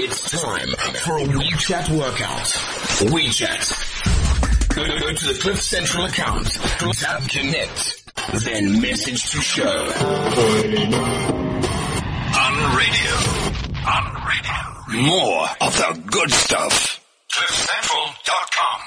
It's time for a WeChat workout. WeChat. Go, go to the Cliff Central account, tap connect, then message to show. On radio. On radio. More of the good stuff. CliffCentral.com.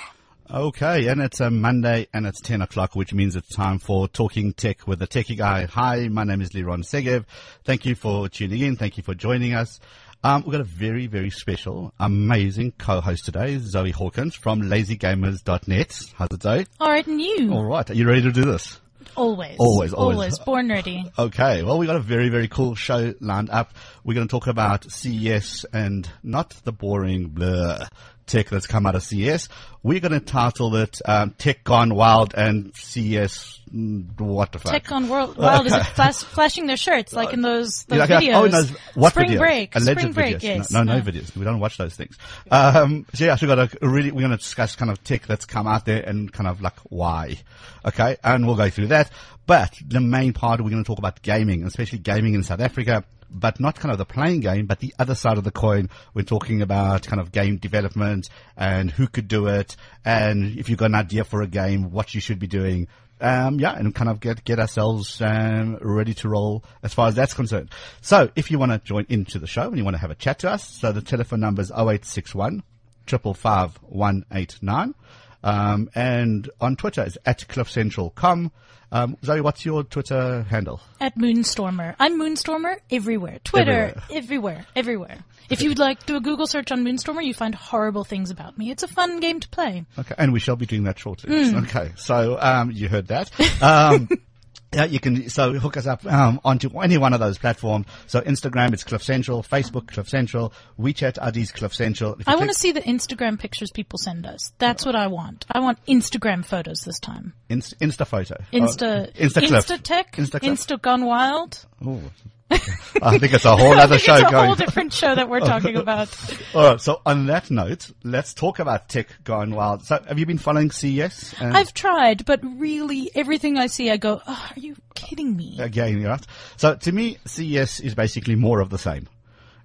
Okay, and it's a Monday and it's 10 o'clock, which means it's time for Talking Tech with the Techie Guy. Hi, my name is Liron Segev. Thank you for tuning in. Thank you for joining us. Um, we've got a very, very special, amazing co-host today, Zoe Hawkins from lazygamers.net. How's it, Zoe? All right, and you? All right. Are you ready to do this? Always. Always, always. Born ready. Okay, well, we got a very, very cool show lined up. We're going to talk about CES and not the boring blur tech that's come out of CES. We're going to title it um, Tech Gone Wild and CES. What the fuck? Tech on world wild is it flash, flashing their shirts like in those those like, videos? Oh, no, what Spring videos? break. Alleged Spring break. videos. Yes. No, no, no videos. We don't watch those things. Um, so yeah, so we got a really, we're going to discuss kind of tech that's come out there and kind of like why. Okay. And we'll go through that. But the main part, we're going to talk about gaming, especially gaming in South Africa. But not kind of the playing game, but the other side of the coin. We're talking about kind of game development and who could do it. And if you've got an idea for a game, what you should be doing um, yeah, and kind of get get ourselves um, ready to roll as far as that's concerned. So, if you want to join into the show and you want to have a chat to us, so the telephone number is 0861 555 189. Um, and on Twitter it's at cliffcentral.com. Um, Zoe, what's your Twitter handle? At Moonstormer. I'm Moonstormer everywhere. Twitter, everywhere, everywhere. If you'd like do a Google search on Moonstormer, you find horrible things about me. It's a fun game to play. Okay, and we shall be doing that shortly. Hmm. Okay, so um, you heard that. Um, yeah, you can so hook us up um, onto any one of those platforms. So Instagram, it's Cliff Central. Facebook, Cliff Central. WeChat, ID's Cliff Central. I want to see the Instagram pictures people send us. That's what I want. I want Instagram photos this time. Inst- Insta photo. Insta, Oh, Insta Cliff. Insta tech, Insta Cliff. Insta gone wild. Ooh. I think it's a whole other show it's a going. whole different show that we're talking about. All right. So on that note, let's talk about tech going wild. So have you been following CES? And I've tried, but really everything I see, I go, oh, are you kidding me? Uh, again, you're right? So to me, CES is basically more of the same.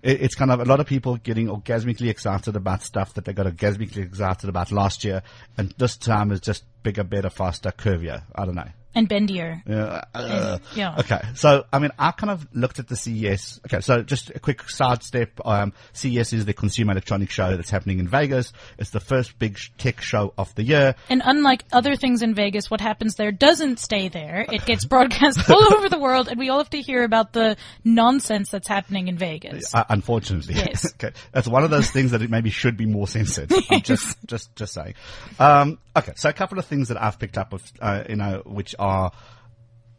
It's kind of a lot of people getting orgasmically excited about stuff that they got orgasmically excited about last year, and this time is just bigger, better, faster, curvier. I don't know. And bendier. Yeah. uh, yeah. Okay. So, I mean, I kind of looked at the CES. Okay. So just a quick sidestep. Um, CES is the consumer electronics show that's happening in Vegas. It's the first big tech show of the year. And unlike other things in Vegas, what happens there doesn't stay there. It gets broadcast all over the world, and we all have to hear about the nonsense that's happening in Vegas. Uh, unfortunately. Yes. okay. That's one of those things that it maybe should be more censored. I'm just, just, just saying. Um, okay. So a couple of things that I've picked up of, uh, you know, which are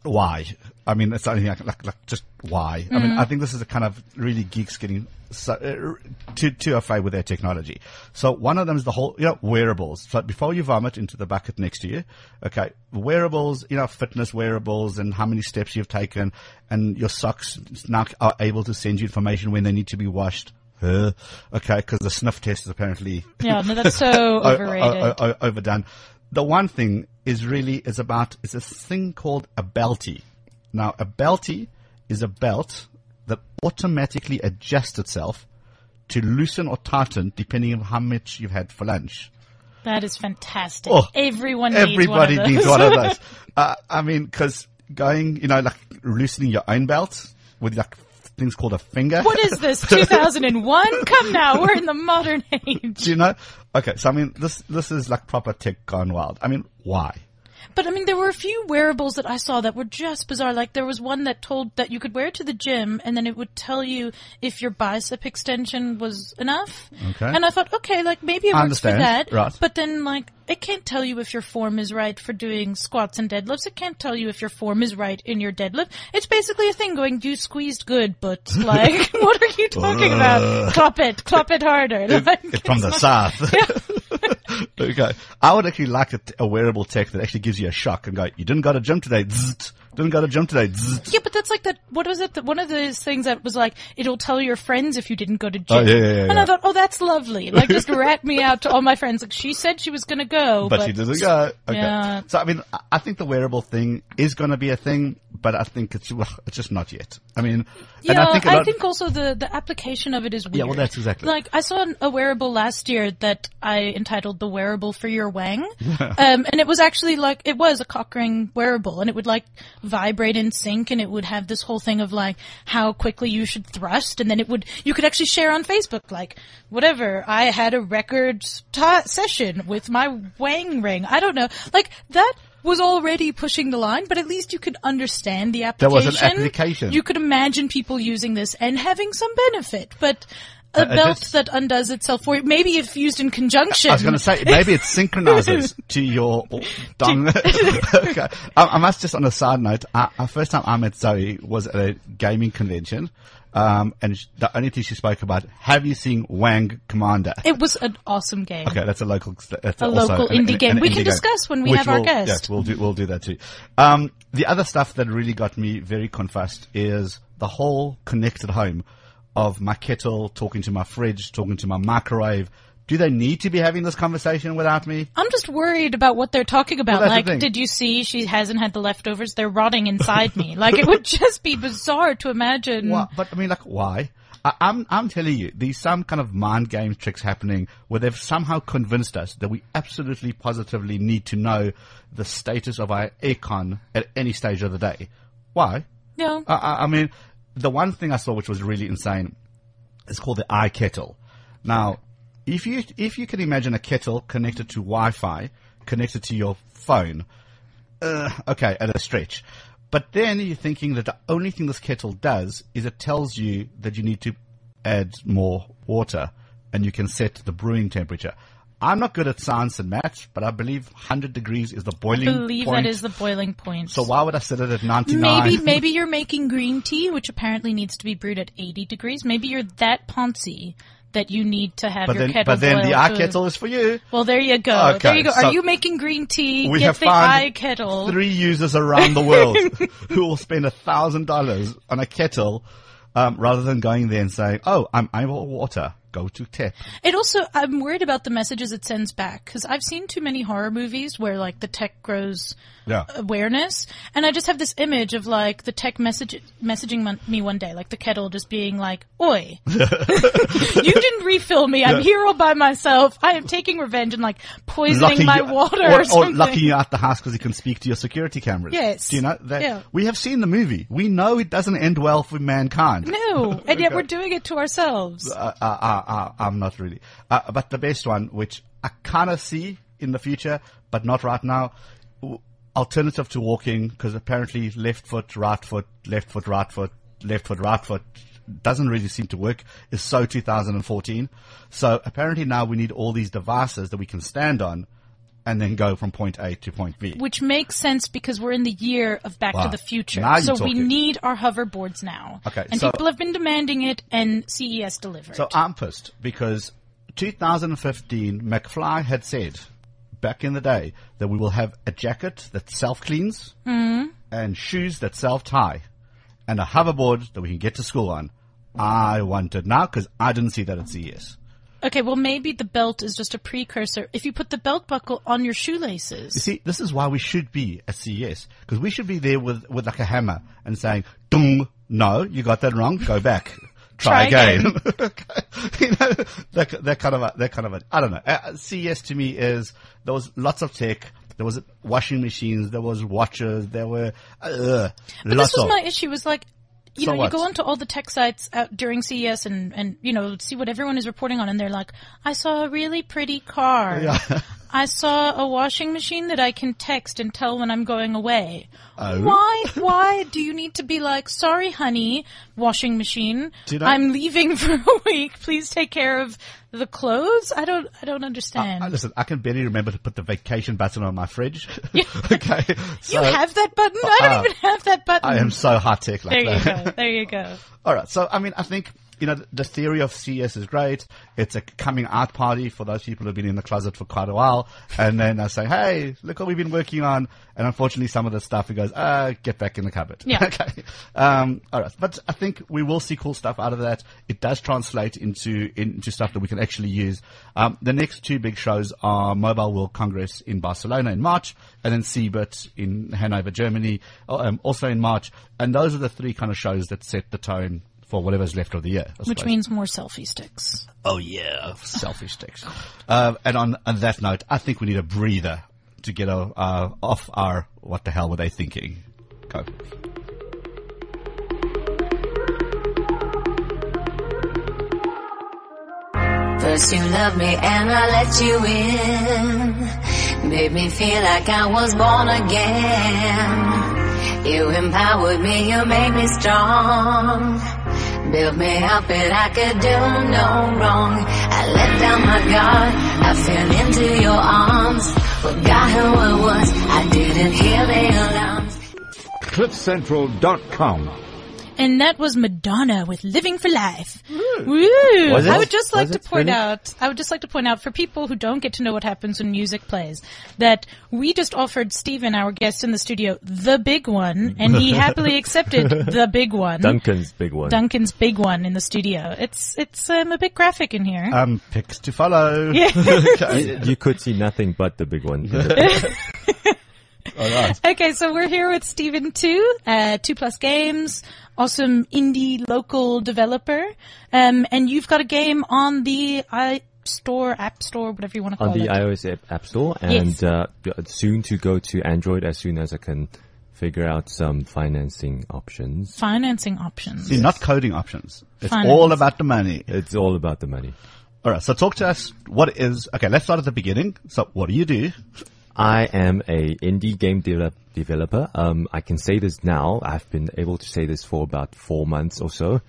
why. I mean, it's only like, like, like just why. I mean, I think this is a kind of really geeks getting so, uh, too, too afraid with their technology. So one of them is the whole, you know, wearables. So before you vomit into the bucket next to you, okay, wearables, you know, fitness wearables and how many steps you've taken and your socks now are able to send you information when they need to be washed. Huh? Okay, because the sniff test is apparently Yeah, no, that's so overrated. overdone. The one thing is really is about is a thing called a belty. Now, a belty is a belt that automatically adjusts itself to loosen or tighten depending on how much you've had for lunch. That is fantastic. Oh, Everyone needs Everybody one of needs those. one of those. Uh, I mean, because going, you know, like loosening your own belt with like things called a finger. what is this? 2001? Come now, we're in the modern age. Do you know? Okay, so I mean, this this is like proper tech gone wild. I mean, why? But I mean, there were a few wearables that I saw that were just bizarre. Like there was one that told that you could wear it to the gym, and then it would tell you if your bicep extension was enough. Okay. And I thought, okay, like maybe it I works for understand. that. Right. But then, like, it can't tell you if your form is right for doing squats and deadlifts. It can't tell you if your form is right in your deadlift. It's basically a thing going, you squeezed good, but like, what are you talking about? Uh. Clap it, clap it harder. Like, It's from the it's okay. I would actually like a, a wearable tech that actually gives you a shock and go, you didn't go to gym today. Zzzt. Didn't go to gym today. Zzzt. Yeah, but that's like that. What was it? The, one of those things that was like, it'll tell your friends if you didn't go to oh, gym. Oh, yeah, yeah, yeah, And. I thought, oh, that's lovely. Like, just rat me out to all my friends. Like, she said she was gonna go, But but, she didn't go. Okay. Yeah. So I mean, I- I think the wearable thing is going to be a thing, but I think it's well, it's just not yet. I mean, Yeah, and I think a lot, also the, the application of it is weird. Yeah, well, that's exactly- Like, I saw a wearable last year that I entitled the wearable for your wang. um, and it was actually like, it was a cock ring wearable and it would like vibrate in sync and it would have this whole thing of like how quickly you should thrust and then it would, you could actually share on Facebook like, whatever, I had a record ta session with my wang ring. I don't know. Like, that was already pushing the line, but at least you could understand the application. There was an application. You could imagine people using this and having some benefit, but a Uh, uh, belt just- that undoes itself for you, maybe if used in conjunction. I was going to say maybe it synchronizes to your dong. okay. I, I must just on a side note. Uh, uh, first time I met Zoe was at a gaming convention, um, and the only thing she spoke about. Have you seen Wang Commander? It was an awesome game. Okay, that's a local. That's A local indie an- game. an We can indie discuss when we have our we'll- guest. Yes, we'll do. We'll do that too. Um, the other stuff that really got me very confused is the whole connected home of my kettle talking to my fridge, talking to my microwave. Do they need to be having this conversation without me? I'm just worried about what they're talking about. Well, like, did you see she hasn't had the leftovers? They're rotting inside me. Like, it would just be bizarre to imagine. What? But I mean, like, why? I, I'm, I'm telling you, there's some kind of mind game tricks happening where they've somehow convinced us that we absolutely positively need to know the status of our aircon at any stage of the day. Why? No. I, I, I mean, the one thing I saw which was really insane is called the iKettle. Now, if you, if you can imagine a kettle connected to Wi-Fi, connected to your phone, uh, okay, at a stretch. But then you're thinking that the only thing this kettle does is it tells you that you need to add more water and you can set the brewing temperature. I'm not good at science and maths, but I believe 100 degrees is the boiling I believe point. that is the boiling point. so why would I set it at 99? Maybe, maybe you're making green tea, which apparently needs to be brewed at 80 degrees. Maybe you're that poncy that you need to have but your then, kettle but then the iKettle is for you. Well, there you go. Okay, there you go. so Are you making green tea? We Get have the kettle. three users around the world who will spend a thousand dollars on a kettle, um, rather than going there and saying, "Oh, I'm out of water. Go to tap." It also, I'm worried about the messages it sends back because I've seen too many horror movies where like the tech grows Yeah. awareness, and I just have this image of like the tech message messaging me one day, like the kettle just being like, "Oi, you didn't refill me. I'm Yeah. here all by myself. I am taking revenge and like poisoning my you- water or, or, something." locking you out the house because you can speak to your security cameras. Yes. Do you know that? Yeah. We have seen the movie. We know it doesn't end well for mankind. no, and yet Okay. we're doing it to ourselves. uh, uh, uh, I'm not really. Uh, but the best one, which I kind of see in the future, but not right now, alternative to walking, because apparently left foot, right foot, left foot, right foot, left foot, right foot doesn't really seem to work, is so 2014. So apparently now we need all these devices that we can stand on and then go from point A to point B. Which makes sense because we're in the year of Back Wow. to the Future. So we need our hoverboards now. Okay, And so- people have been demanding it and CES delivered. So I'm pissed because 2015, McFly had said back in the day that we will have a jacket that self cleans mm-hmm. and shoes that self tie and a hoverboard that we can get to school on. I want it now because I didn't see that at CES. Okay, well maybe the belt is just a precursor. If you put the belt buckle on your shoelaces. You see, this is why we should be at CES because we should be there with, with like a hammer and saying, "Dung, no, you got that wrong. Go back." Try, Try again. Okay. you know, that, that kind of a, that kind of a, I don't know. Uh, CES to me is, there was lots of tech. There was washing machines. There was watches. There were, uh, But lots this was of. my issue was like, you So know, what? you go onto all the tech sites out during CES and, and, you know, see what everyone is reporting on and they're like, I saw a really pretty car. Yeah. I saw a washing machine that I can text and tell when I'm going away. Oh. Why, why do you need to be like, sorry honey, washing machine, Do you I'm leaving for a week, please take care of the clothes? I don't, I don't understand. Uh, listen, I can barely remember to put the vacation button on my fridge. okay. you have that button? I don't uh, even have that button. I am so high tech like there you go, there you go. All right. So, I mean, I think, you know, the theory of CS is great. It's a coming out party for those people who've been in the closet for quite a while. And then I say, hey, look what we've been working on. And unfortunately, some of the stuff, he goes, uh, get back in the cupboard. Yeah. okay. Um, all right. But I think we will see cool stuff out of that. It does translate into, into stuff that we can actually use. Um, the next two big shows are Mobile World Congress in Barcelona in March and then CeBIT in Hanover, Germany, um, also in March. And those are the three kind of shows that set the tone for whatever's left of the year. I Which suppose. means more selfie sticks. oh yeah, selfie sticks. Uh, and on, on that note, I think we need a breather to get our, uh, off our what the hell were they thinking? Go. First you loved me and I let you in. Made me feel like I was born again. You empowered me, you made me strong. Built me up and I could do no wrong. I let down my guard, I fell into your arms. Forgot who I was, I didn't hear the alarms. CliffCentral.com. And that was Madonna with Living for Life. Woo! Was it? I would just like Was to it point really? out, I would just like to point out for people who don't get to know what happens when music plays, that we just offered Stephen, our guest in the studio, the big one, and he happily accepted the big one. Duncan's big one. Duncan's big one in the studio. It's, it's, um, a bit graphic in here. Um, picks to follow. Yeah. You could see nothing but the big one. All right. Okay, so we're here with Stephen Tu, uh, Two Plus Games, awesome indie local developer, um, and you've got a game on the i Store, App Store, whatever you want to call it. on the it. iOS app, app Store, Yes. and uh, soon to go to Android as soon as I can figure out some financing options. Financing options. See, not coding options. It's Finance. all about the money. It's all about the money. All right. So talk to us. What is, okay, let's start at the beginning. So what do you do? I am a indie game de- developer. Um, I can say this now. I've been able to say this for about four months or so.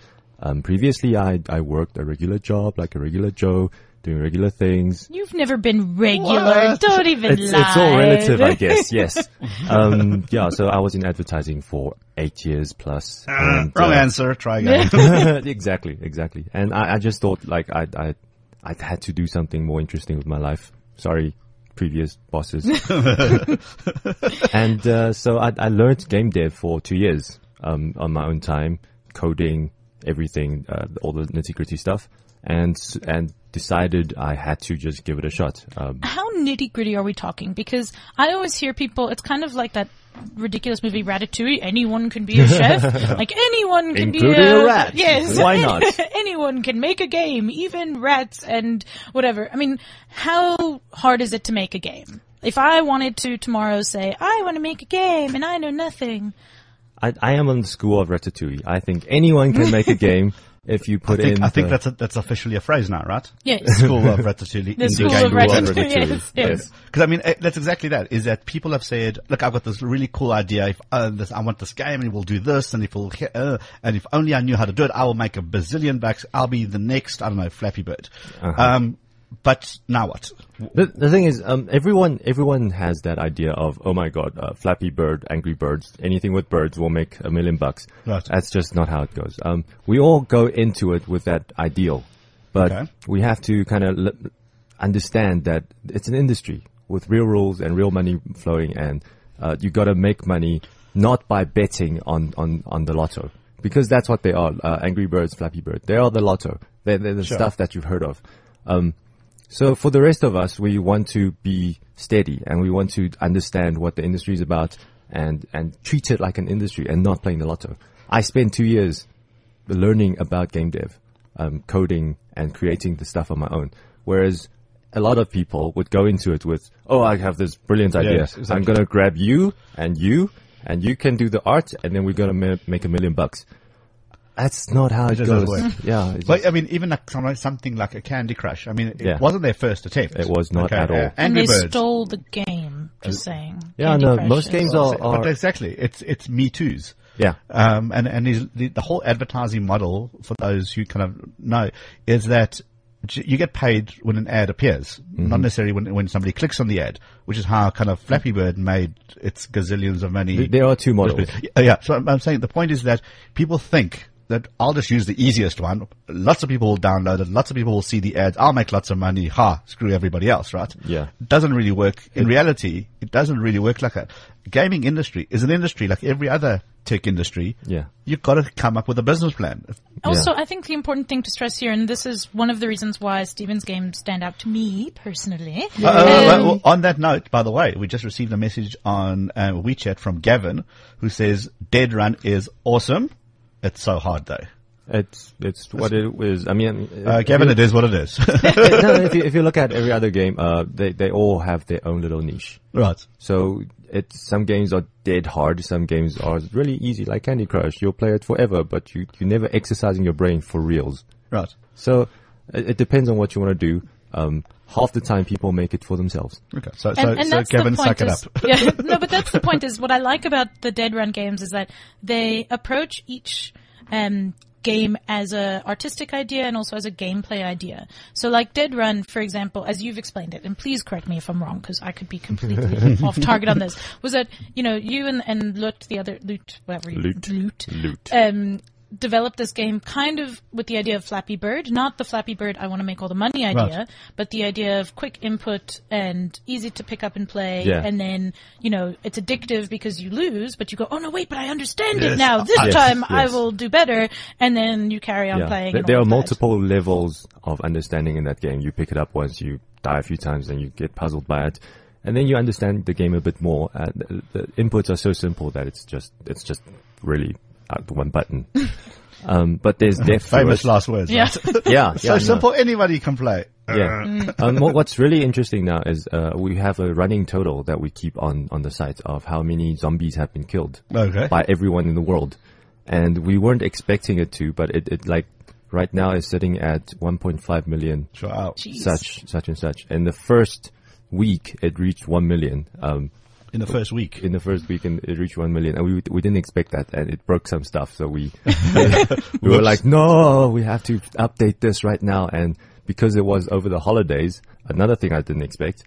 Um, previously, I I worked a regular job, like a regular Joe, doing regular things. You've never been regular. What? Don't even It's, lie. it's all relative, I guess. Yes. Um, yeah. So I was in advertising for eight years plus. and, Wrong uh, answer. Try again. exactly, exactly. And I, I just thought like I, I, I had to do something more interesting with my life. Sorry, previous bosses. and uh, so I, I learned game dev for two years um, on my own time, coding everything, uh, all the nitty gritty stuff, and and decided I had to just give it a shot. Um, How nitty gritty are we talking? Because I always hear people, it's kind of like that ridiculous movie Ratatouille. Anyone can be a chef. like anyone can be a, a rat. Yes. Why not? anyone can make a game, even rats and whatever. I mean, how hard is it to make a game? If I wanted to tomorrow say, I want to make a game and I know nothing. I, I am on the school of Ratatouille. I think anyone can make a game if you I put think, in. I think the- that's a, that's officially a phrase now, right? Yes. School of Ratatouille. The school game of. Ratatouille. Yes. yes. Because I mean, eh, that's exactly that. Is that people have said, "Look, I've got this really cool idea. If uh, this, I want this game, and we'll do this, and if we'll, uh, and if only I knew how to do it, I will make a bazillion bucks. I'll be the next, I don't know, Flappy Bird." Um, but now what? The, the thing is, um, everyone everyone has that idea of, oh my god, uh, Flappy Bird, Angry Birds, anything with birds will make a million bucks. Right. That's just not how it goes. Um, we all go into it with that ideal, but Okay. we have to kind of l- understand that it's an industry with real rules and real money flowing, and uh, you got to make money not by betting on, on, on the lotto. Because that's what they are. Uh, Angry Birds, Flappy Bird. They are the lotto. They're, they're the stuff that you've heard of. Um, so for the rest of us, we want to be steady and we want to understand what the industry is about and, and treat it like an industry and not playing the lotto. I spent two years learning about game dev, um, coding and creating the stuff on my own. Whereas a lot of people would go into it with, oh, I have this brilliant idea. Yes, exactly. I'm going to grab you and you and you can do the art and then we're going to ma- make a million bucks. That's not how it, just doesn't goes. work. Yeah. But just- I mean, even like something like a Candy Crush. I mean, it Yeah. wasn't their first attempt. It was not at all. uh, And Angry they Birds. stole the game. Just saying. yeah, Candy no, Crush most games are, But exactly, it's it's Me Too's. yeah. Um, and, and the, the whole advertising model, for those who kind of know, is that you get paid when an ad appears, not necessarily when, when somebody clicks on the ad, which is how kind of Flappy Bird made its gazillions of money. There are two models. Yeah, yeah. So I'm, I'm saying the point is that people think that I'll just use the easiest one. Lots of people will download it. Lots of people will see the ads. I'll make lots of money. Ha, screw everybody else, right? Yeah. It doesn't really work. In reality, it doesn't really work like that. Gaming industry is an industry like every other tech industry. Yeah. You've got to come up with a business plan. Also, I think the important thing to stress here, and this is one of the reasons why Stephen's games stand out to me personally. Uh, uh, um, well, on that note, by the way, we just received a message on uh, WeChat from Gavin who says Dead Run is awesome. It's so hard though. It's it's what it is. I mean, Uh, Kevin, it is what it is. no, if you if you look at every other game, uh, they they all have their own little niche. right. So it's some games are dead hard, some games are really easy, like Candy Crush. You'll play it forever, but you you never exercising your brain for reals. Right. So it, it depends on what you want to do. Um, half the time people make it for themselves. Okay. So, so, And, and so that's Kevin, the point suck it is, up. yeah, no, but that's the point is what I like about the Dead Run games is that they approach each um, game as a artistic idea and also as a gameplay idea. So like Dead Run, for example, as you've explained it, and please correct me if I'm wrong because I could be completely off target on this, was that, you know, you and, and Lut, the other, Loot, whatever you, Loot. Loot, Loot. um, developed this game kind of with the idea of Flappy Bird, not the Flappy Bird I want to make all the money idea, Right. but the idea of quick input and easy to pick up and play, Yeah. and then you know it's addictive because you lose, but you go, oh no, wait, but I understand Yes. it now. This Yes, time I will do better, and then you carry on Yeah, playing. there, there are of that. multiple levels of understanding in that game. You pick it up once, you die a few times, and you get puzzled by it, and then you understand the game a bit more. Uh, the, the inputs are so simple that it's just it's just really uh, one button. um, but there's depth. Famous last words. Yeah. right? Yeah, so yeah, no. simple, anybody can play. Yeah. um, what, what's really interesting now is uh, we have a running total that we keep on on the site of how many zombies have been killed Okay. by everyone in the world, and we weren't expecting it to, but it, it like right now is sitting at 1.5 million Sure. Such such and such. And the first week it reached 1 million. Um, In the first week. in the first week and it reached 1 million. And we we didn't expect that and it broke some stuff so we we were like no we have to update this right now. And because it was over the holidays another thing I didn't expect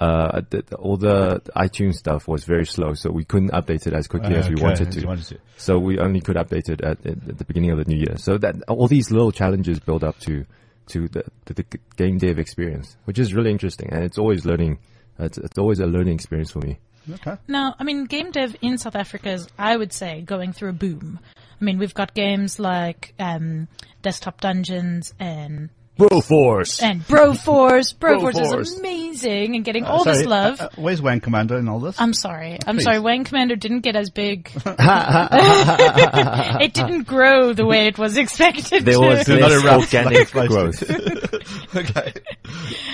uh the, the- all the iTunes stuff was very slow so we couldn't update it as quickly as we Okay, wanted to. wanted to. so we only could update it at, at the beginning of the new year. So that all these little challenges build up to to the, to the game dev experience which is really interesting and it's always learning it's, it's always a learning experience for me Okay. Now, I mean, game dev in South Africa is, I would say, going through a boom. I mean, we've got games like um, Desktop Dungeons and Broforce. and Broforce. Broforce Broforce. is amazing and getting all this love. uh, uh, where's Wang Commander in all this? I'm sorry. I'm Please. sorry. Wayne Commander didn't get as big. it didn't grow the way it was expected There to. was They're not less around organic like growth. okay.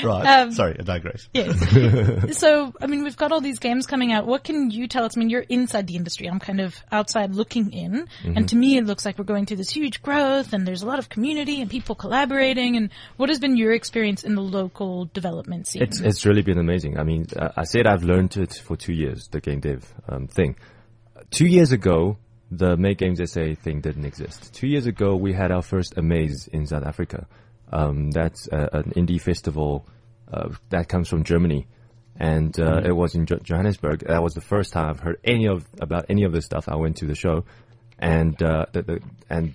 Right. Um, Sorry, I digress. Yes. so, I mean, we've got all these games coming out. What can you tell us? I mean, you're inside the industry. I'm kind of outside looking in. Mm-hmm. And to me, it looks like we're going through this huge growth and there's a lot of community and people collaborating. And what has been your experience in the local development scene? It's it's really been amazing. I mean, uh, I said I've learned it for two years, the game dev um, thing. Two years ago, the Make Games SA thing didn't exist. Two years ago, we had our first Amaze in South Africa. Um, that's uh, an indie festival uh, that comes from Germany, and uh, it was in jo- Johannesburg. That was the first time I've heard any of about any of this stuff. I went to the show, and uh, the, the, and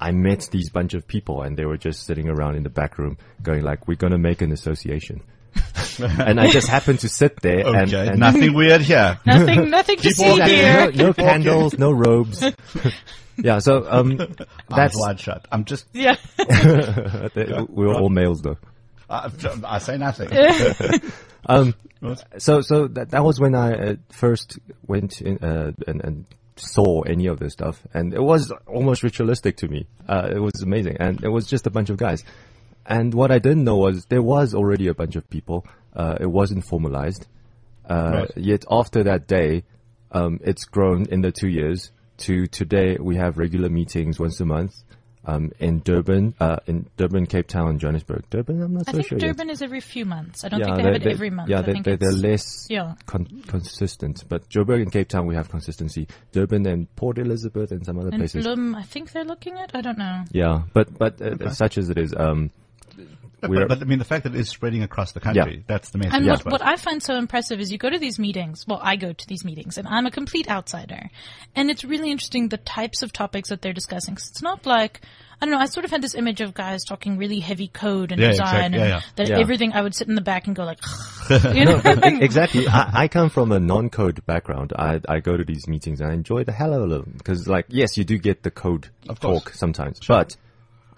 I met these bunch of people and they were just sitting around in the back room going like, we're going to make an association. and I just happened to sit there and, Okay. and Nothing weird here. nothing, nothing to see here. no, no candles, no robes. yeah. So, um, Eyes that's, wide shut. I'm just, Yeah. we were all males though. I, I say nothing. Um, so, so that, that was when I uh, first went in, uh, and, and saw any of this stuff, and it was almost ritualistic to me. Uh, it was amazing, and it was just a bunch of guys. And what I didn't know was there was already a bunch of people. Uh, it wasn't formalized. Uh, Right. Yet after that day, um, it's grown in the two years to today. We have regular meetings once a month. Um, in Durban, uh, in Durban, Cape Town, Johannesburg. Durban, I'm not I so think sure yet. Durban is every few months. I don't think they have it every month. Yeah, I they, think they, they're less Yeah. con- consistent. But Joburg and Cape Town, we have consistency. Durban and Port Elizabeth and some other and places. Bloem, I think they're looking at. I don't know. Yeah, but but uh, such as it is, um, But, we're but, I mean, the fact that it's spreading across the country, Yeah. that's the message. And I what, what I find so impressive is you go to these meetings. Well, I go to these meetings and I'm a complete outsider. And it's really interesting the types of topics that they're discussing. 'Cause it's not like, I don't know, I sort of had this image of guys talking really heavy code and Yeah, design exactly. and Yeah, yeah. that Yeah. everything I would sit in the back and go like, you know? E- exactly. I, I come from a non-code background. I, I go to these meetings and I enjoy the hell out of them because, like, yes, you do get the code Of course. talk sometimes, but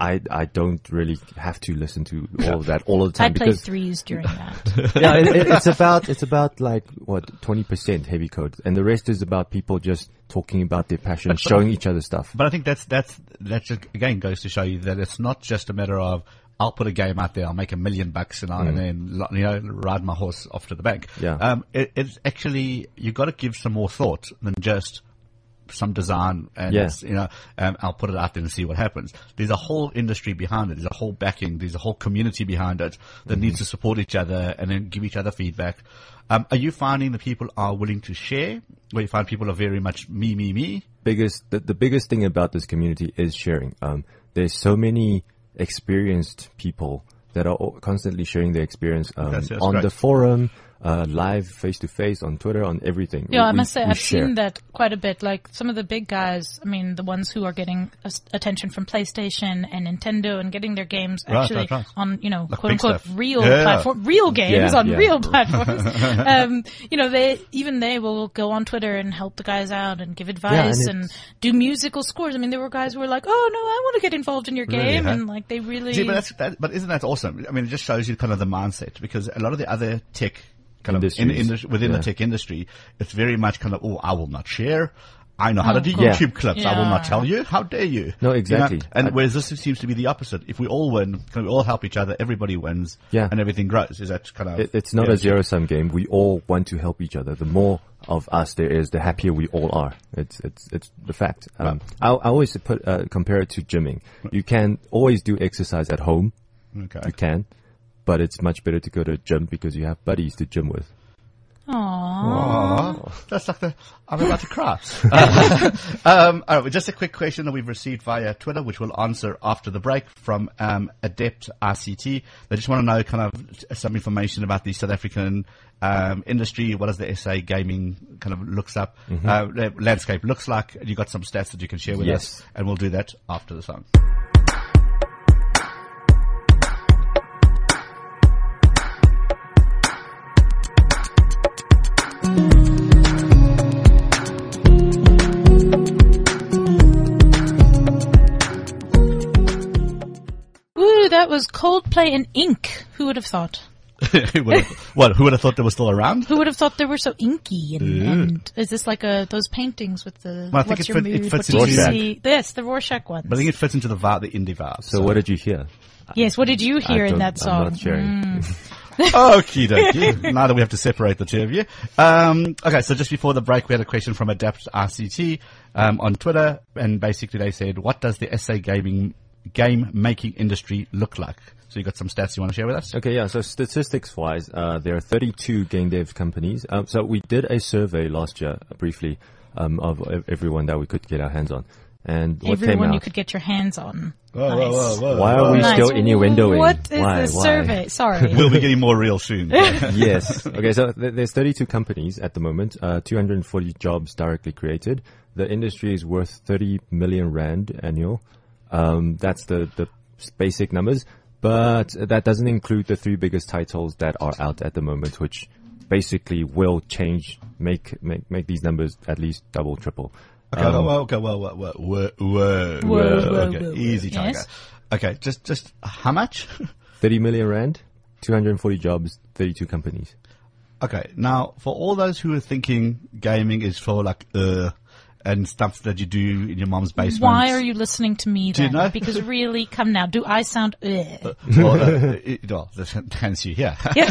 I I don't really have to listen to all of that all of the I time play because threes during that. yeah, it, it- it's about it's about like what twenty percent heavy code, and the rest is about people just talking about their passion, showing each other stuff. But I think that's that's that just again goes to show you that it's not just a matter of I'll put a game out there, I'll make a million bucks, and, I, and then you know ride my horse off to the bank. Yeah. Um, it, it's actually you've got to give some more thought than just some design and Yeah. you know um, I'll put it out there and see what happens. There's a whole industry behind it. There's a whole backing. There's a whole community behind it that needs to support each other and then give each other feedback. Um, are you finding that people are willing to share? Or you find people are very much me, me, me? biggest the, the biggest thing about this community is sharing. Um, there's so many experienced people that are constantly sharing their experience um, on great. the forum, uh, live, face to face, on Twitter, on everything. Yeah, I We- must say we I've share. seen that quite a bit. Like some of the big guys, I mean, the ones who are getting attention from PlayStation and Nintendo and getting their games actually right, right. on, you know, Like quote unquote stuff. real Yeah. platform, real games Yeah, on yeah. real platforms. um, you know, they even they will go on Twitter and help the guys out and give advice and and, do musical scores. I mean, there were guys who were like, "Oh no, I want to get involved in your Really, game," huh? and like they really. See, but that's that, but isn't that awesome? I mean, it just shows you kind of the mindset because a lot of the other tech kind of in, Industries. in, within Yeah. the tech industry, it's very much kind of oh, I will not share. I know how to do Yeah. YouTube clips. I will not tell you. How dare you? No, You know? exactly. And I- whereas this seems to be the opposite. If we all win, can we all help each other? Everybody wins. Yeah. And everything grows. Is that kind of? It, it's not yeah, a zero sum game. We all want to help each other. The more of us there is, the happier we all are. It's it's it's the fact. Um, I, I always put uh, compare it to gymming. You can always do exercise at home. Okay. You can, but it's much better to go to a gym because you have buddies to gym with. Aww. Aw, that's like the, I'm about to cry. um, all right, well, just a quick question that we've received via Twitter, which we'll answer after the break from um, Adept RCT. They just want to know kind of some information about the South African um, industry. What does the SA gaming kind of looks up, uh, landscape looks like? You got some stats that you can share with Yes. us, and we'll do that after the song. Was Coldplay and Ink. Who would have thought? Who would have- what? Who would have thought they were still around? Who would have thought they were so inky? And, and is this like a those paintings with the Well, I think what's it your fit- it mood? fits what do you into- see? Yes, the Rorschach ones. But I think it fits into the vibe, the indie vibe. So what did you hear? yes, what did you hear in that song? I'm not sharing. Okie dokie. now that we have to separate the two of you. Um, okay, so just before the break, we had a question from Adapt RCT um, on Twitter, and basically they said, "What does the SA gaming game making industry look like?" So you got some stats you want to share with us? Okay, yeah. So statistics wise, uh, there are 32 game dev companies. Um, so we did a survey last year, uh, briefly, um, of everyone that we could get our hands on. And what came Everyone out? you could get your hands on. Whoa, nice. whoa, whoa, whoa. Why are we Nice. still innuendoing? What is Why? this Why? survey? Sorry. We'll be getting more real soon. yes. Okay, so th- there's 32 companies at the moment, uh, 240 jobs directly created. The industry is worth 30 million rand annual. Um, that's the, the basic numbers, but that doesn't include the three biggest titles that are out at the moment, which basically will change, make, make, make these numbers at least double, triple. Okay, Um, whoa, okay, whoa, whoa, whoa, whoa, whoa, Whoa, whoa, okay, whoa, whoa. easy, Tiger. Yes. Okay, just, just how much? 30 million rand, 240 jobs, 32 companies. Okay, now for all those who are thinking gaming is for like uh and stuff that you do in your mom's basement. Why are you listening to me Do you know? Because really, come now. Do I sound? Ugh? well, uh, it, well, hence you here. Yeah.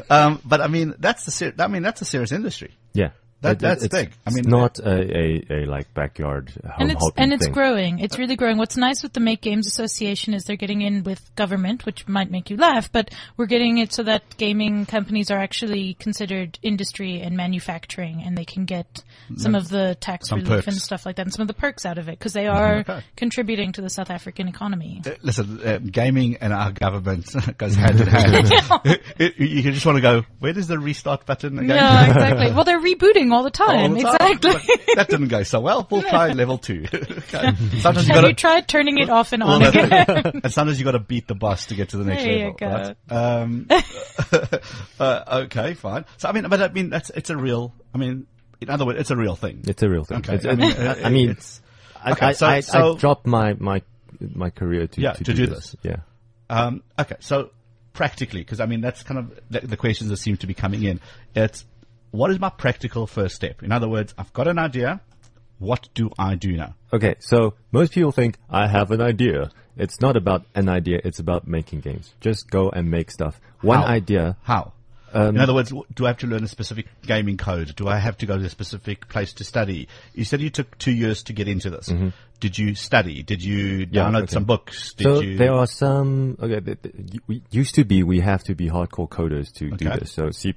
um, but I mean, that's the ser- I mean, that's a serious industry. Yeah. That- It- that's it's, big. I mean, not a, a, a like backyard home and it's hopping and it's thing. growing. It's really growing. What's nice with the Make Games Association is they're getting in with government, which might make you laugh, but we're getting it so that gaming companies are actually considered industry and manufacturing, and they can get some of the tax Some relief perks. and stuff like that, and some of the perks out of it because they are Okay. contributing to the South African economy. Uh, Listen, uh, gaming and our government goes hand in hand. It- you you just want to go, where does the restart button again? Yeah, exactly. Well, they're rebooting all the All time. the. Exactly. But that didn't go so well. We'll try level two. okay. Sometimes you Have gotta, you tried turning it off and on Well, again? and sometimes you got to beat the boss to get to the next There you level. go. Right? Um, uh, okay, fine. So I mean, but I mean, that's it's a real. I mean, in other words, it's a real thing. It's a real thing. Okay. It's, I mean, uh, I mean, it's- okay, I, so- I, so- I dropped my, my my career to Yeah, to, to do, do this. Yeah. Um, okay, so practically, because I mean that's kind of the, the questions that seem to be coming in. It's what is my practical first step? In other words, I've got an idea. What do I do now? Okay, so most people think I have an idea. It's not about an idea. It's about making games. Just go and make stuff. One How? idea. How? Um, In other words, do I have to learn a specific gaming code? Do I have to go to a specific place to study? You said you took two years to get into this. Did you study? Did you Mm-hmm. Yeah, download okay. some books? Did So you? there are some. Okay, th- th- we used to be we have to be hardcore coders to do this. So C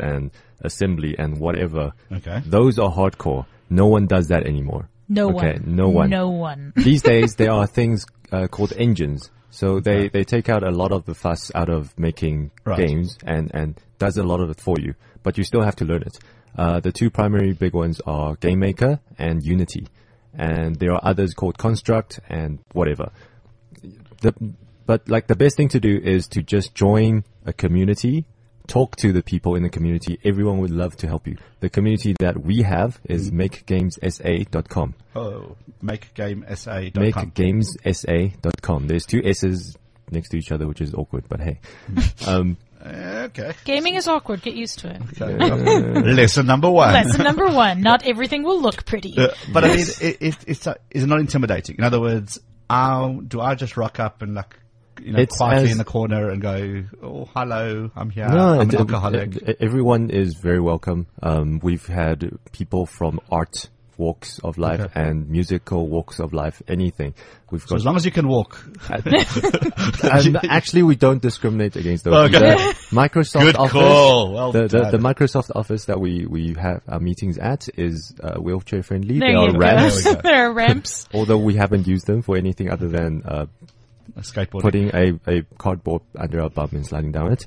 and assembly and whatever. Okay. Those are hardcore. No one does that anymore. No okay, one. No one. No one. These days there are things uh, called engines. So they, they take out a lot of the fuss out of making Right. games and, and does a lot of it for you. But you still have to learn it. Uh, the two primary big ones are Game Maker and Unity. And there are others called Construct and whatever. The, but like the best thing to do is to just join a community, talk to the people in the community. Everyone would love to help you. The community that we have is makegamesa.com. oh, makegamesa.com. Makegamesa.com. There's two S's next to each other, which is awkward, but hey. um, Uh, okay. Gaming is awkward. Get used to it. Lesson number one. Lesson number one. Not everything will look pretty. Uh, but I mean, it, it, it's uh, is not intimidating? In other words, how do I just rock up and like, you know, It's quietly as- in the corner and go, "Oh, hello, I'm here. no, I'm it- an alcoholic." it- everyone is very welcome. Um, we've had people from art walks of life Okay. and musical walks of life, anything. We've So got as long as you can walk, Um, actually, we don't discriminate against those. Okay. The Microsoft Good Office, call. Well the, the, the. Microsoft Office that we, we have our meetings at is uh, wheelchair friendly. There, there are ramps, There, there are ramps. although we haven't used them for anything other than uh, skateboarding. putting a, a cardboard under our bum and sliding down it.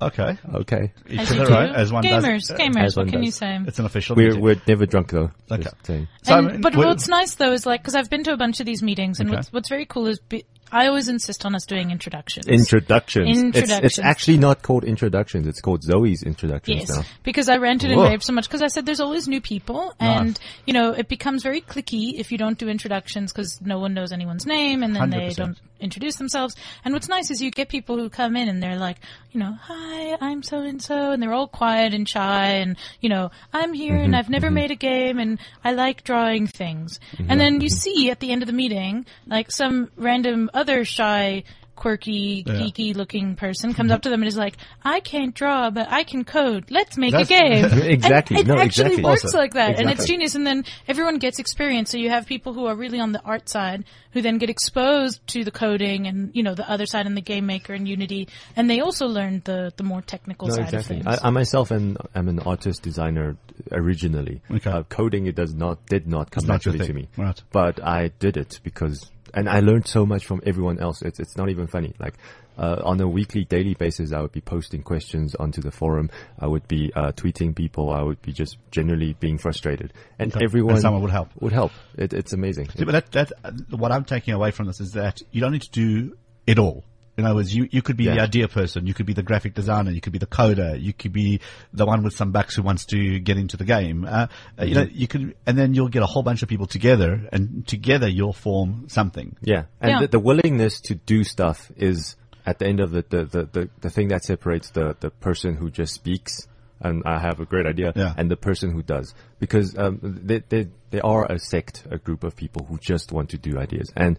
okay, Okay, each As to you the do. right, as one gamers, does. Uh, gamers. As What can does. you say? It's an official. we're meeting. we're never drunk though. Okay. Just saying. So, I mean, but what's nice though is like, cause I've been to a bunch of these meetings and Okay. what's, what's very cool is be, I always insist on us doing introductions. Introductions. It's, it's actually not called introductions. It's called Zoe's introductions Yes, now. because I ranted and Whoa. raved so much because I said there's always new people and, you know, it becomes very clicky if you don't do introductions because no one knows anyone's name and then they 100%. don't introduce themselves. And what's nice is you get people who come in and they're like, you know, hi, I'm so and so and they're all quiet and shy and, you know, I'm here Mm-hmm, and I've never made a game and I like drawing things. And then you see at the end of the meeting, like some random other shy quirky, geeky looking person comes up to them and is like, I can't draw, but I can code. Let's make That's- a game. Exactly. And it No, actually exactly. works Awesome. like that. And it's genius. And then everyone gets experience. So you have people who are really on the art side who then get exposed to the coding and, you know, the other side and the game maker and Unity. And they also learn the, the more technical No, side exactly. of things. I, I myself am, am an artist designer originally. Okay. Uh, coding it does not did not come It's not naturally to me. Right. But I did it because, and I learned so much from everyone else. It's it's not even funny. Like uh, on a weekly, daily basis, I would be posting questions onto the forum. I would be uh, tweeting people. I would be just generally being frustrated, and Okay. everyone And someone would help. Would help. It, it's amazing. See, but that, that, uh, what I'm taking away from this is that you don't need to do it all. In other words, you, you could be the idea person, you could be the graphic designer, you could be the coder, you could be the one with some bucks who wants to get into the game. Uh, uh, you know, Mm-hmm. you could, and then you'll get a whole bunch of people together, and together you'll form something. Yeah, and Yeah. The, the willingness to do stuff is at the end of it the, the, the, the thing that separates the, the person who just speaks and I have a great idea Yeah. and the person who does because um, they, they they are a sect, a group of people who just want to do ideas and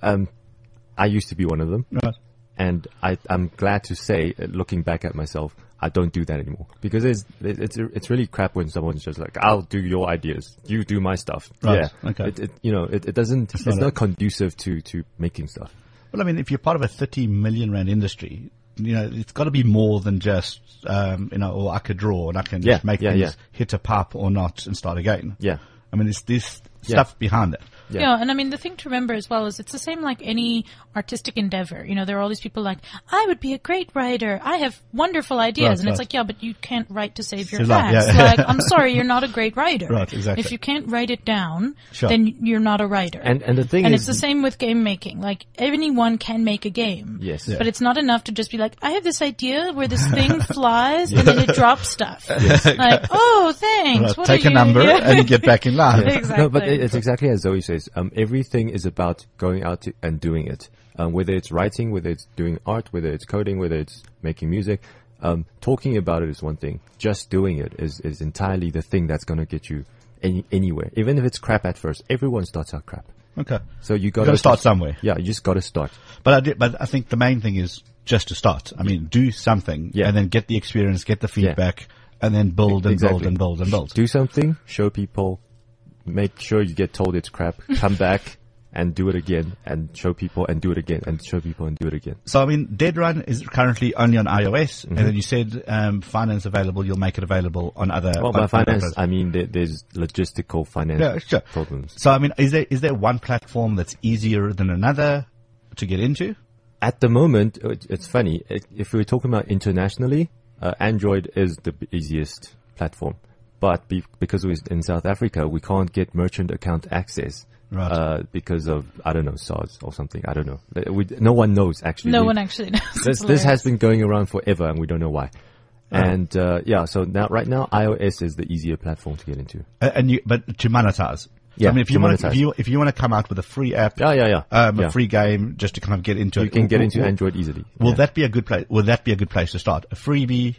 um, I used to be one of them. Right. And I, I'm glad to say, uh, looking back at myself, I don't do that anymore because it's it's it's really crap when someone's just like, "I'll do your ideas, you do my stuff." Right, Yeah, okay. It, it you know it, it doesn't it's, not not, a- conducive to to making stuff. Well, I mean, if you're part of a 30 million rand industry, you know, it's got to be more than just, um, you know, or I could draw and I can Yeah, just make yeah, things yeah. hit a pop or not and start again. Yeah. I mean, it's this stuff behind it. Yeah. Yeah. and I mean the thing to remember as well is it's the same like any artistic endeavor. You know, there are all these people like, I would be a great writer. I have wonderful ideas, Right, and it's like, yeah, but you can't write to save your Your life, ass. yeah. like, I'm sorry, you're not a great writer. Right, exactly. If you can't write it down, Sure. then you're not a writer. And and the thing and is, it's the same with game making. Like anyone can make a game. Yes. But it's not enough to just be like, I have this idea where this thing flies and then it drops stuff. Like, oh, thanks. Right, What take are a you- number Yeah. and get back in line. Exactly. No, but it's exactly as Zoe says. Um, everything is about going out to, and doing it. Um, whether it's writing, whether it's doing art, whether it's coding, whether it's making music. Um, talking about it is one thing. Just doing it is, is entirely the thing that's going to get you any, anywhere. Even if it's crap at first, everyone starts out crap. Okay. So you got gotta start somewhere. Yeah, you just got to start. But I did, but I think the main thing is just to start. I mean, do something Yeah. and then get the experience, get the feedback and then build and build and build and build. Do something, show people, make sure you get told it's crap, come back and do it again and show people and do it again and show people and do it again. So I mean, Dead Run is currently only on iOS, Mm-hmm. and then you said um, finance available. You'll make it available on other. Well, by on finance, others. I mean there, there's logistical finance Yeah, sure. problems. So I mean, is there is there one platform that's easier than another to get into? At the moment, it- it's funny. It, if we're talking about internationally, uh, Android is the easiest platform. But be, because we're in South Africa, we can't get merchant account access. Right. Uh, because of, I don't know, SARS or something. I don't know. Uh, We, no one knows actually. No We- one actually knows. this, this has been going around forever and we don't know why. And, uh, yeah, so now, right now, iOS is the easier platform to get into. Uh, and you, but to monetize. So, Yeah, I mean, if you want, monetize. if you if you want to come out with a free app, Yeah, yeah, yeah. um, Yeah. a free game, just to kind of get into You it, you can get will- into will- Android easily. Will Yeah. that be a good place? Will that be a good place to start? A freebie?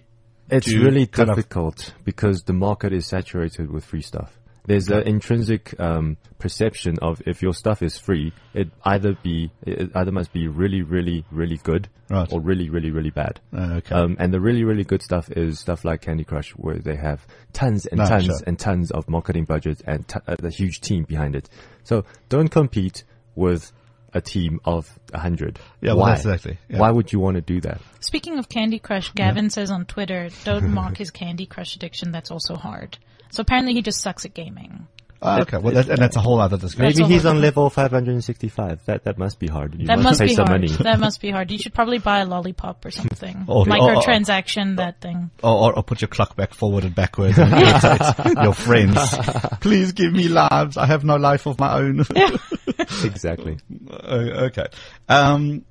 It's really difficult because the market is saturated with free stuff. There's an intrinsic um, perception of if your stuff is free, it either be it either must be really, really, really good Right. or really, really, really bad. Uh, okay. Um, and the really, really good stuff is stuff like Candy Crush, where they have tons and No, tons sure. and tons of marketing budget and t- uh, a huge team behind it. So don't compete with a team of a hundred. Yeah, well, Why? that's exactly, yeah. Why would you want to do that? Speaking of Candy Crush, Gavin says on Twitter, don't mock his Candy Crush addiction. That's also hard. So apparently he just sucks at gaming. Ah, okay. Well, that, and that's a whole other discussion. Maybe he's on level 565. That that must be hard. You That must pay be some hard. money. That must be hard. You should probably buy a lollipop or something. Or- or- Microtransaction that thing. or, or, or put your clock back forward and backwards and irritate your friends. Please give me lives. I have no life of my own. exactly. Uh, okay. Um,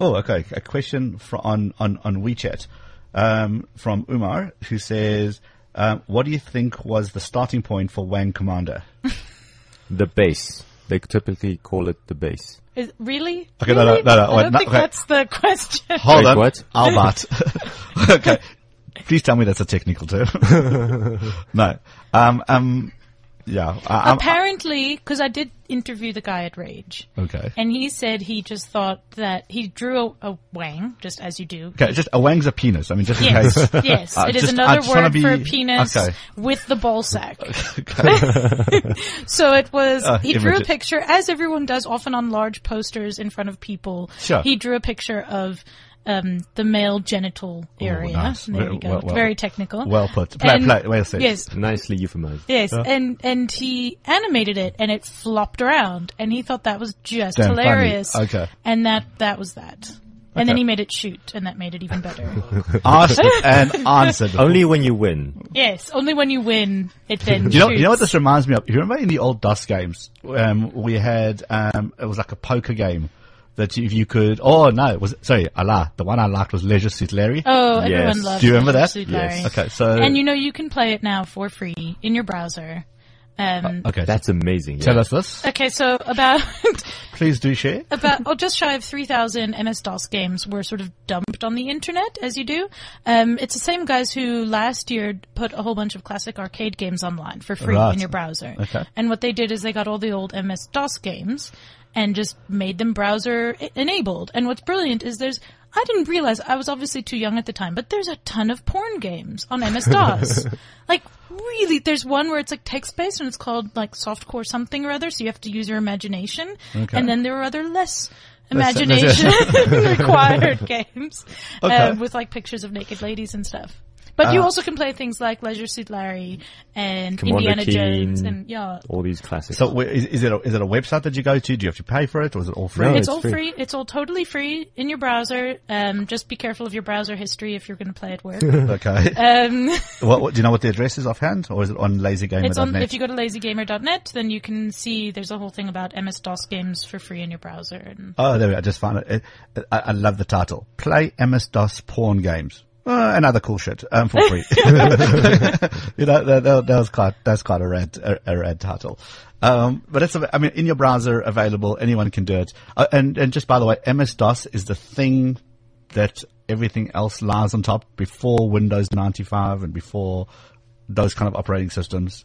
oh, okay. A question fro on, on, on WeChat, um, from Umar, who says, um, what do you think was the starting point for Wang Commander? The base. They typically call it the base. Is, really? Okay, no, no, no, no, I wait, don't no, think okay. that's the question. Hold Wait, on. what? Albert. okay. Please tell me that's a technical term. no. Um, um, yeah. I, Apparently, because I did interview the guy at Rage, okay. and he said he just thought that he drew a, a wang, just as you do. Okay, just a wang's a penis. I mean, just in Yes, case. yes. Uh, it is just- another word be- for penis okay. with the ball sack. so it was, Uh, he drew a image it. picture, as everyone does often on large posters in front of people. Sure. He drew a picture of um, the male genital area. nice. There Well- we go. well- well- Very technical. Well put. Play, And- play, well said. Yes, Nicely euphemized. Yes, and and he animated it, and it flopped around, and he thought that was just Damn funny. hilarious. Okay. and that that was that. And then he made it shoot, and that made it even better. Asked and answered. Only when you win. yes, only when you win, it then. You know, you know what this reminds me of? You remember in the old DOS games, um, we had, um, it was like a poker game that if you could, oh no, it was, sorry, Allah, the one I liked was Leisure Suit Larry. Oh, Yes. everyone loves. Do you remember Leisure that? Suit Yes. Okay, so, And you know you can play it now for free in your browser. Um, okay, That's amazing. tell yeah. us this. okay, so about Please do share. about oh, just shy of 3,000 MS-DOS games were sort of dumped on the internet, as you do. Um, it's the same guys who last year put a whole bunch of classic arcade games online for free Right. in your browser. Okay. And what they did is they got all the old MS-DOS games and just made them browser enabled. And what's brilliant is there's I didn't realize I was obviously too young at the time, but there's a ton of porn games on MS-DOS. like really, there's one where it's like text based and it's called like softcore something or other, so you have to use your imagination. Okay. And then there are other less imagination required games Okay. uh, with like pictures of naked ladies and stuff. But you Uh, also can play things like Leisure Suit Larry and Commander Indiana Jones and yeah. All these classics. So wait, is, is it a, is it a website that you go to? Do you have to pay for it or is it all free? No, It's it's all free. free. It's all totally free in your browser. Um, just be careful of your browser history if you're going to play at work. Okay. um, what, what, do you know what the address is offhand or is it on lazygamer.net? it's on. If you go to lazygamer.net, then you can see there's a whole thing about MS DOS games for free in your browser. And Oh, there we go. I just found it. it I, I love the title. Play MS-DOS porn games. Uh, and other cool shit um, for free. you know, that, that, that was quite that's quite a rad a, a rad title. Um, but it's I mean in your browser available. Anyone can do it. Uh, and and just by the way, MS DOS is the thing that everything else lies on top before Windows 95 and before those kind of operating systems.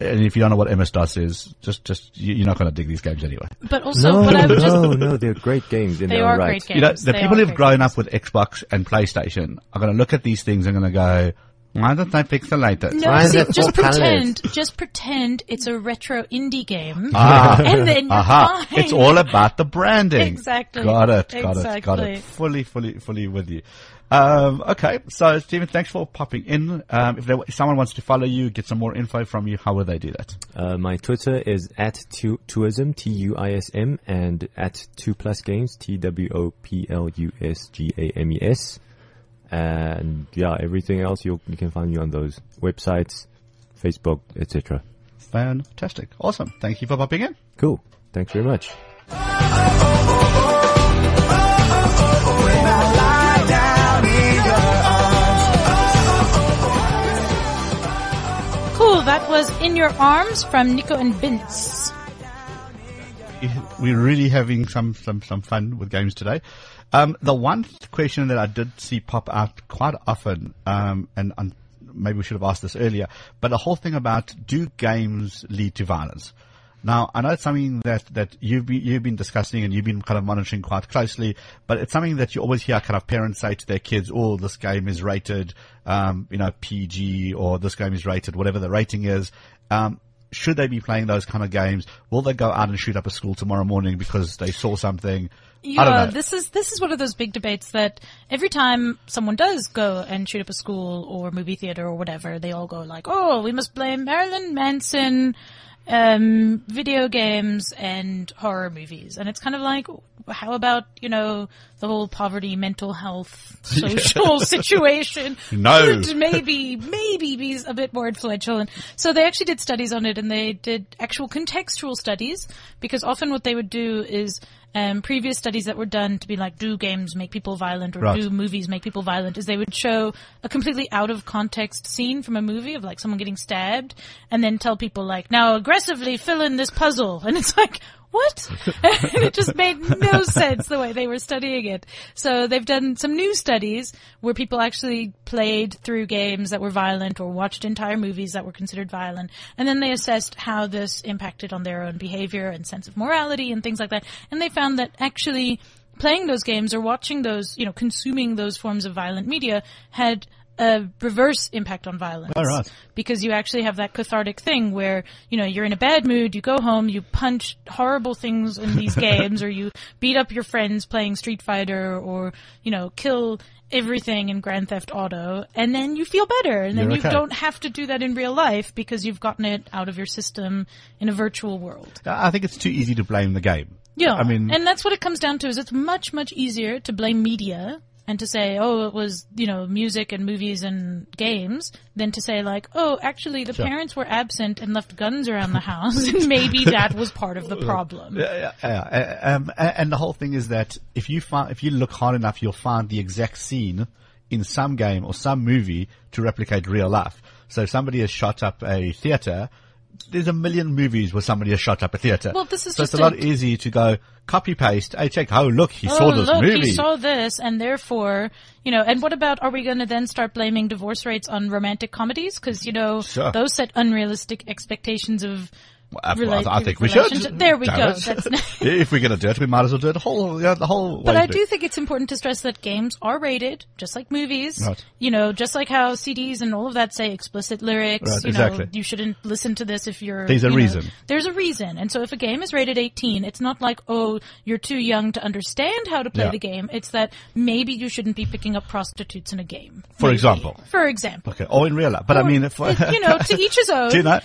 And if you don't know what MS DOS is, just just you- you're not going to dig these games anyway. But also, No, what I would just no, no, they're great games in They their are right. great games. You know, the They people who've grown games. up with Xbox and PlayStation are going to look at these things and going to go, why don't they pixelate it? No, Why see, it just four colors? pretend, just pretend it's a retro indie game, Ah. and then you're Aha. fine. It's all about the branding. Exactly. Got it. Got it. Got it. Fully, fully, fully with you. Um, okay. So, Stephen, thanks for popping in. Um, if, they, if someone wants to follow you, get some more info from you, how would they do that? Uh, my Twitter is at tu- Tuism, T-U-I-S-M, and at Two Plus Games, T-W-O-P-L-U-S-G-A-M-E-S. And yeah, everything else you you can find me on those websites, Facebook, etc. Fantastic. Awesome. Thank you for popping in. Cool. Thanks very much. Was In Your Arms from Nico and Vinz. we're really having some, some, some fun with games today. Um, the one question that I did see pop out quite often, um, and, and maybe we should have asked this earlier, but the whole thing about do games lead to violence? Now, I know it's something that, that you've been, you've been discussing and you've been kind of monitoring quite closely, but it's something that you always hear kind of parents say to their kids, oh, this game is rated, um, you know, PG or this game is rated, whatever the rating is. Um, should they be playing those kind of games? Will they go out and shoot up a school tomorrow morning because they saw something? I don't Yeah, this is this is one of those big debates that every time someone does go and shoot up a school or movie theater or whatever, they all go like, "Oh, we must blame Marilyn Manson, um, video games, and horror movies." And it's kind of like, how about you know the whole poverty, mental health, social situation? No. Could maybe maybe be a bit more influential. And so they actually did studies on it, and they did actual contextual studies because often what they would do is um, previous studies that were done to be like, do games make people violent or Right. do movies make people violent? Is they would show a completely out of context scene from a movie of like someone getting stabbed, and then tell people like, now aggressively fill in this puzzle, and it's like. What? and it just made no sense the way they were studying it. So they've done some new studies where people actually played through games that were violent or watched entire movies that were considered violent. And then they assessed how this impacted on their own behavior and sense of morality and things like that. And they found that actually playing those games or watching those, you know, consuming those forms of violent media had a reverse impact on violence. Oh, right. Because you actually have that cathartic thing where, you know, you're in a bad mood, you go home, you punch horrible things in these games, or you beat up your friends playing Street Fighter, or, you know, kill everything in Grand Theft Auto, and then you feel better, and then You're you okay. don't have to do that in real life because you've gotten it out of your system in a virtual world. I think it's too easy to blame the game. Yeah, I mean, and that's what it comes down to. Is it's much much easier to blame media and to say, oh, it was you know music and movies and games, than to say like, oh, actually the parents were absent and left guns around the house, and maybe that was part of the problem. Yeah, yeah, yeah. Um, and the whole thing is that if you find, if you look hard enough, you'll find the exact scene in some game or some movie to replicate real life. So if somebody has shot up a theater, there's a million movies where somebody has shot up a theater. Well, this is so it's just a lot a- easier to go copy paste. Hey, check. Oh, look, he oh, saw this look, movie. he saw this, and therefore, you know, and what about, are we going to then start blaming divorce rates on romantic comedies? Because, you know, Sure. those set unrealistic expectations of I- rela- I think we should. There we go. if we're going to do it, we might as well do it the whole, yeah, the whole But I do think it's important to stress that games are rated, just like movies. Right. You know, just like how CDs and all of that say explicit lyrics. Right, you exactly. know, you shouldn't listen to this if you're. There's a you know, reason. there's a reason. And so if a game is rated 18, it's not like, oh, you're too young to understand how to play Yeah. the game. It's that maybe you shouldn't be picking up prostitutes in a game. For Maybe. example. For example. Okay, or in real life. But I mean, if, you know, to each his own. do you know?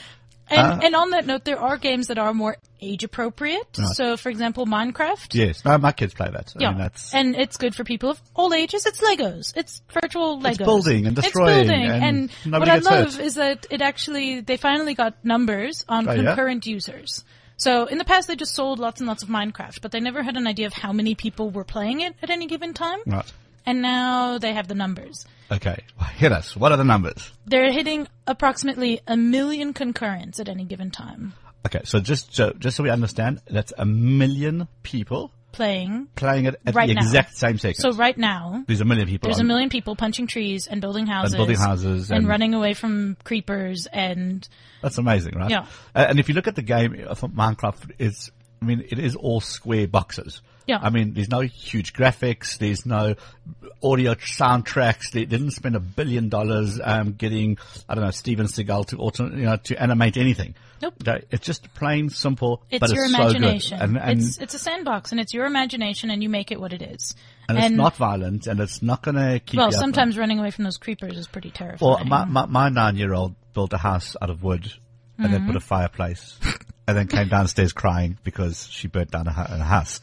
And, Uh, and on that note, there are games that are more age appropriate. Right. So, for example, Minecraft. Yes, no, my kids play that. I Yeah, mean, that's, and it's good for people of all ages. It's Legos. It's virtual Legos. It's building and destroying It's building, and and, what I love hurt. is that it actually they finally got numbers on Oh, yeah? concurrent users. So in the past they just sold lots and lots of Minecraft, but they never had an idea of how many people were playing it at any given time. right. And now they have the numbers. Okay, hit us. What are the numbers? They're hitting approximately a million concurrents at any given time Okay, so just so, just so we understand, that's a million people playing. playing it at Right the now. exact same second. So right now, there's a million people. there's a million people punching trees and building houses, and building houses and, and- running away from creepers and That's amazing, right? Yeah. Uh, and if you look at the game of Minecraft, it's, I mean, it is all square boxes. Yeah. I mean, there's no huge graphics. There's no audio soundtracks. They didn't spend a billion dollars, um, getting, I don't know, Steven Seagal to auto, you know, to animate anything. Nope. It's just plain simple, it's but your it's imagination. so. And, and, it's it's a sandbox and it's your imagination and you make it what it is. and it's not violent and it's not going to keep well, sometimes running away from those creepers is pretty Well, terrifying. my, my, my nine-year-old built a house out of wood and then Mm-hmm. put a fireplace and then came downstairs crying because she burnt down a, hu- house.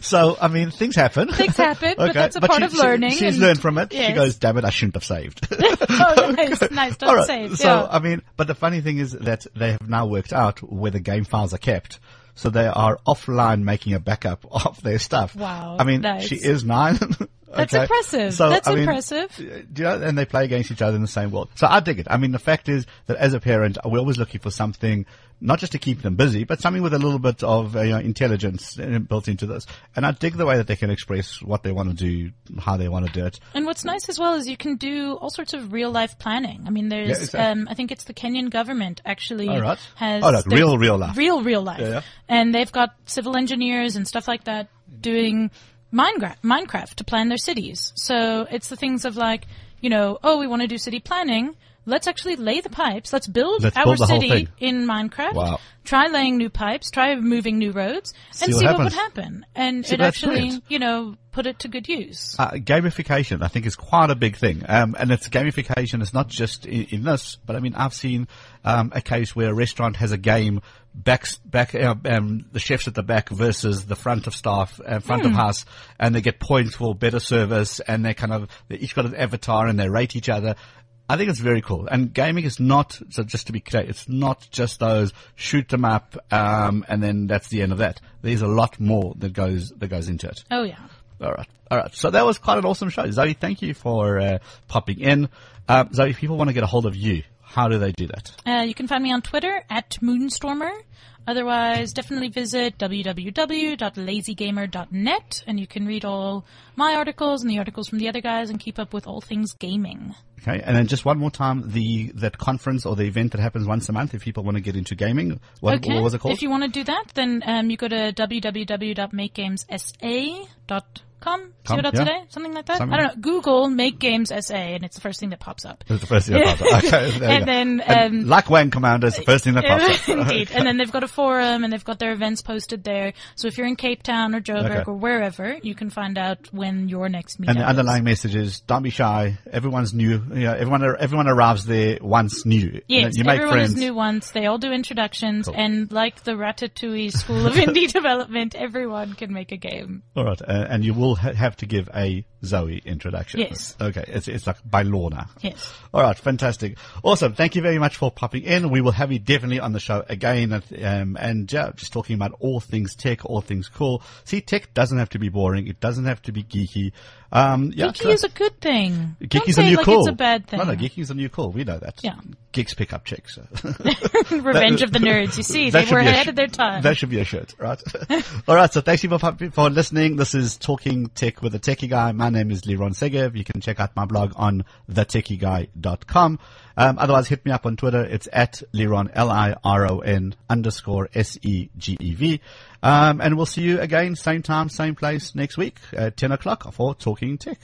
so, I mean, things happen. Things happen, but that's a part she- of she- learning she's and- learned from it. She goes, damn it, I shouldn't have saved. oh, nice, nice. Don't right. save. So, yeah. I mean, but the funny thing is that they have now worked out where the game files are kept. So they are offline making a backup of their stuff. Wow, I mean, nice. she is nine. That's impressive. So, That's I mean, impressive. you know, and they play against each other in the same world. So I dig it. I mean, the fact is that as a parent, we're always looking for something, not just to keep them busy, but something with a little bit of uh, you know, intelligence uh, built into this. And I dig the way that they can express what they want to do, how they want to do it. And what's nice as well is you can do all sorts of real life planning. I mean, there's, Yeah, um, I think it's the Kenyan government actually All right. has Oh, real, real life. real, real life, Yeah, yeah. and they've got civil engineers and stuff like that doing Minecraft, Minecraft to plan their cities. So it's the things of like, you know, oh, we want to do city planning. Let's actually lay the pipes. Let's build Let's our build city in Minecraft. Wow. Try laying new pipes. Try moving new roads, and what see what would happen. And See, it actually, brilliant. you know, put it to good use. Uh, gamification, I think, is quite a big thing. Um, and it's gamification. It's not just in, in this, but I mean, I've seen um, a case where a restaurant has a game back, back, uh, um, the chefs at the back versus the front of staff, uh, front of house, and they get points for better service, and they kind of they each got an avatar and they rate each other. I think it's very cool. And gaming is not, so just to be clear, it's not just those shoot them up, um, and then that's the end of that. There's a lot more that goes, that goes into it. Oh yeah. All right. All right. So that was quite an awesome show. Zoe, thank you for uh, popping in. Uh, Zoe, if people want to get a hold of you, how do they do that? Uh, you can find me on Twitter at Moonstormer. Otherwise, definitely visit www.lazygamer.net and you can read all my articles and the articles from the other guys and keep up with all things gaming. Okay. And then just one more time, the that conference or the event that happens once a month, if people want to get into gaming, what, okay. what was it called? If you want to do that, then um, you go to www.makegamesa.com. Com, See what yeah. today? Something like that? Something. I don't know. Google Make Games SA and it's the first thing that pops up. It was the first thing that popped up. Okay, And then, And um, like Wang Commander, it's the first thing that pops up. Indeed. And then they've got a forum and they've got their events posted there. So if you're in Cape Town or Joburg Okay. or wherever, you can find out when your next meetup And the is. underlying message is don't be shy. Everyone's new. You know, everyone everyone arrives there once new. Yes, you make everyone friends. is new once. They all do introductions, and like the Ratatouille School of Indie Development, everyone can make a game. All right, uh, and you will ha- have to give a Zoe introduction. Yes. Okay, it's it's like by law now. Yes. All right, fantastic, awesome. Thank you very much for popping in. We will have you definitely on the show again, um, and yeah, just talking about all things tech, all things cool. See, tech doesn't have to be boring. It doesn't have to be geeky. Um, yeah, Geeky so- is a good thing. Don't Geeky's say a new like cool. it's a bad thing. No, no, geeky is a new cool. We know that. Yeah. Geeks pick up chicks. Revenge of the Nerds. You see, they were ahead sh- of their time. That should be a shirt, right? All right. So thanks you for, for listening. This is Talking Tech with the Techie Guy. My name is Liron Segev. You can check out my blog on thetechieguy.com. Um, otherwise hit me up on Twitter. It's at Liron, L-I-R-O-N underscore S-E-G-E-V. Um, and we'll see you again, same time, same place next week at 10 o'clock for Talking Tech.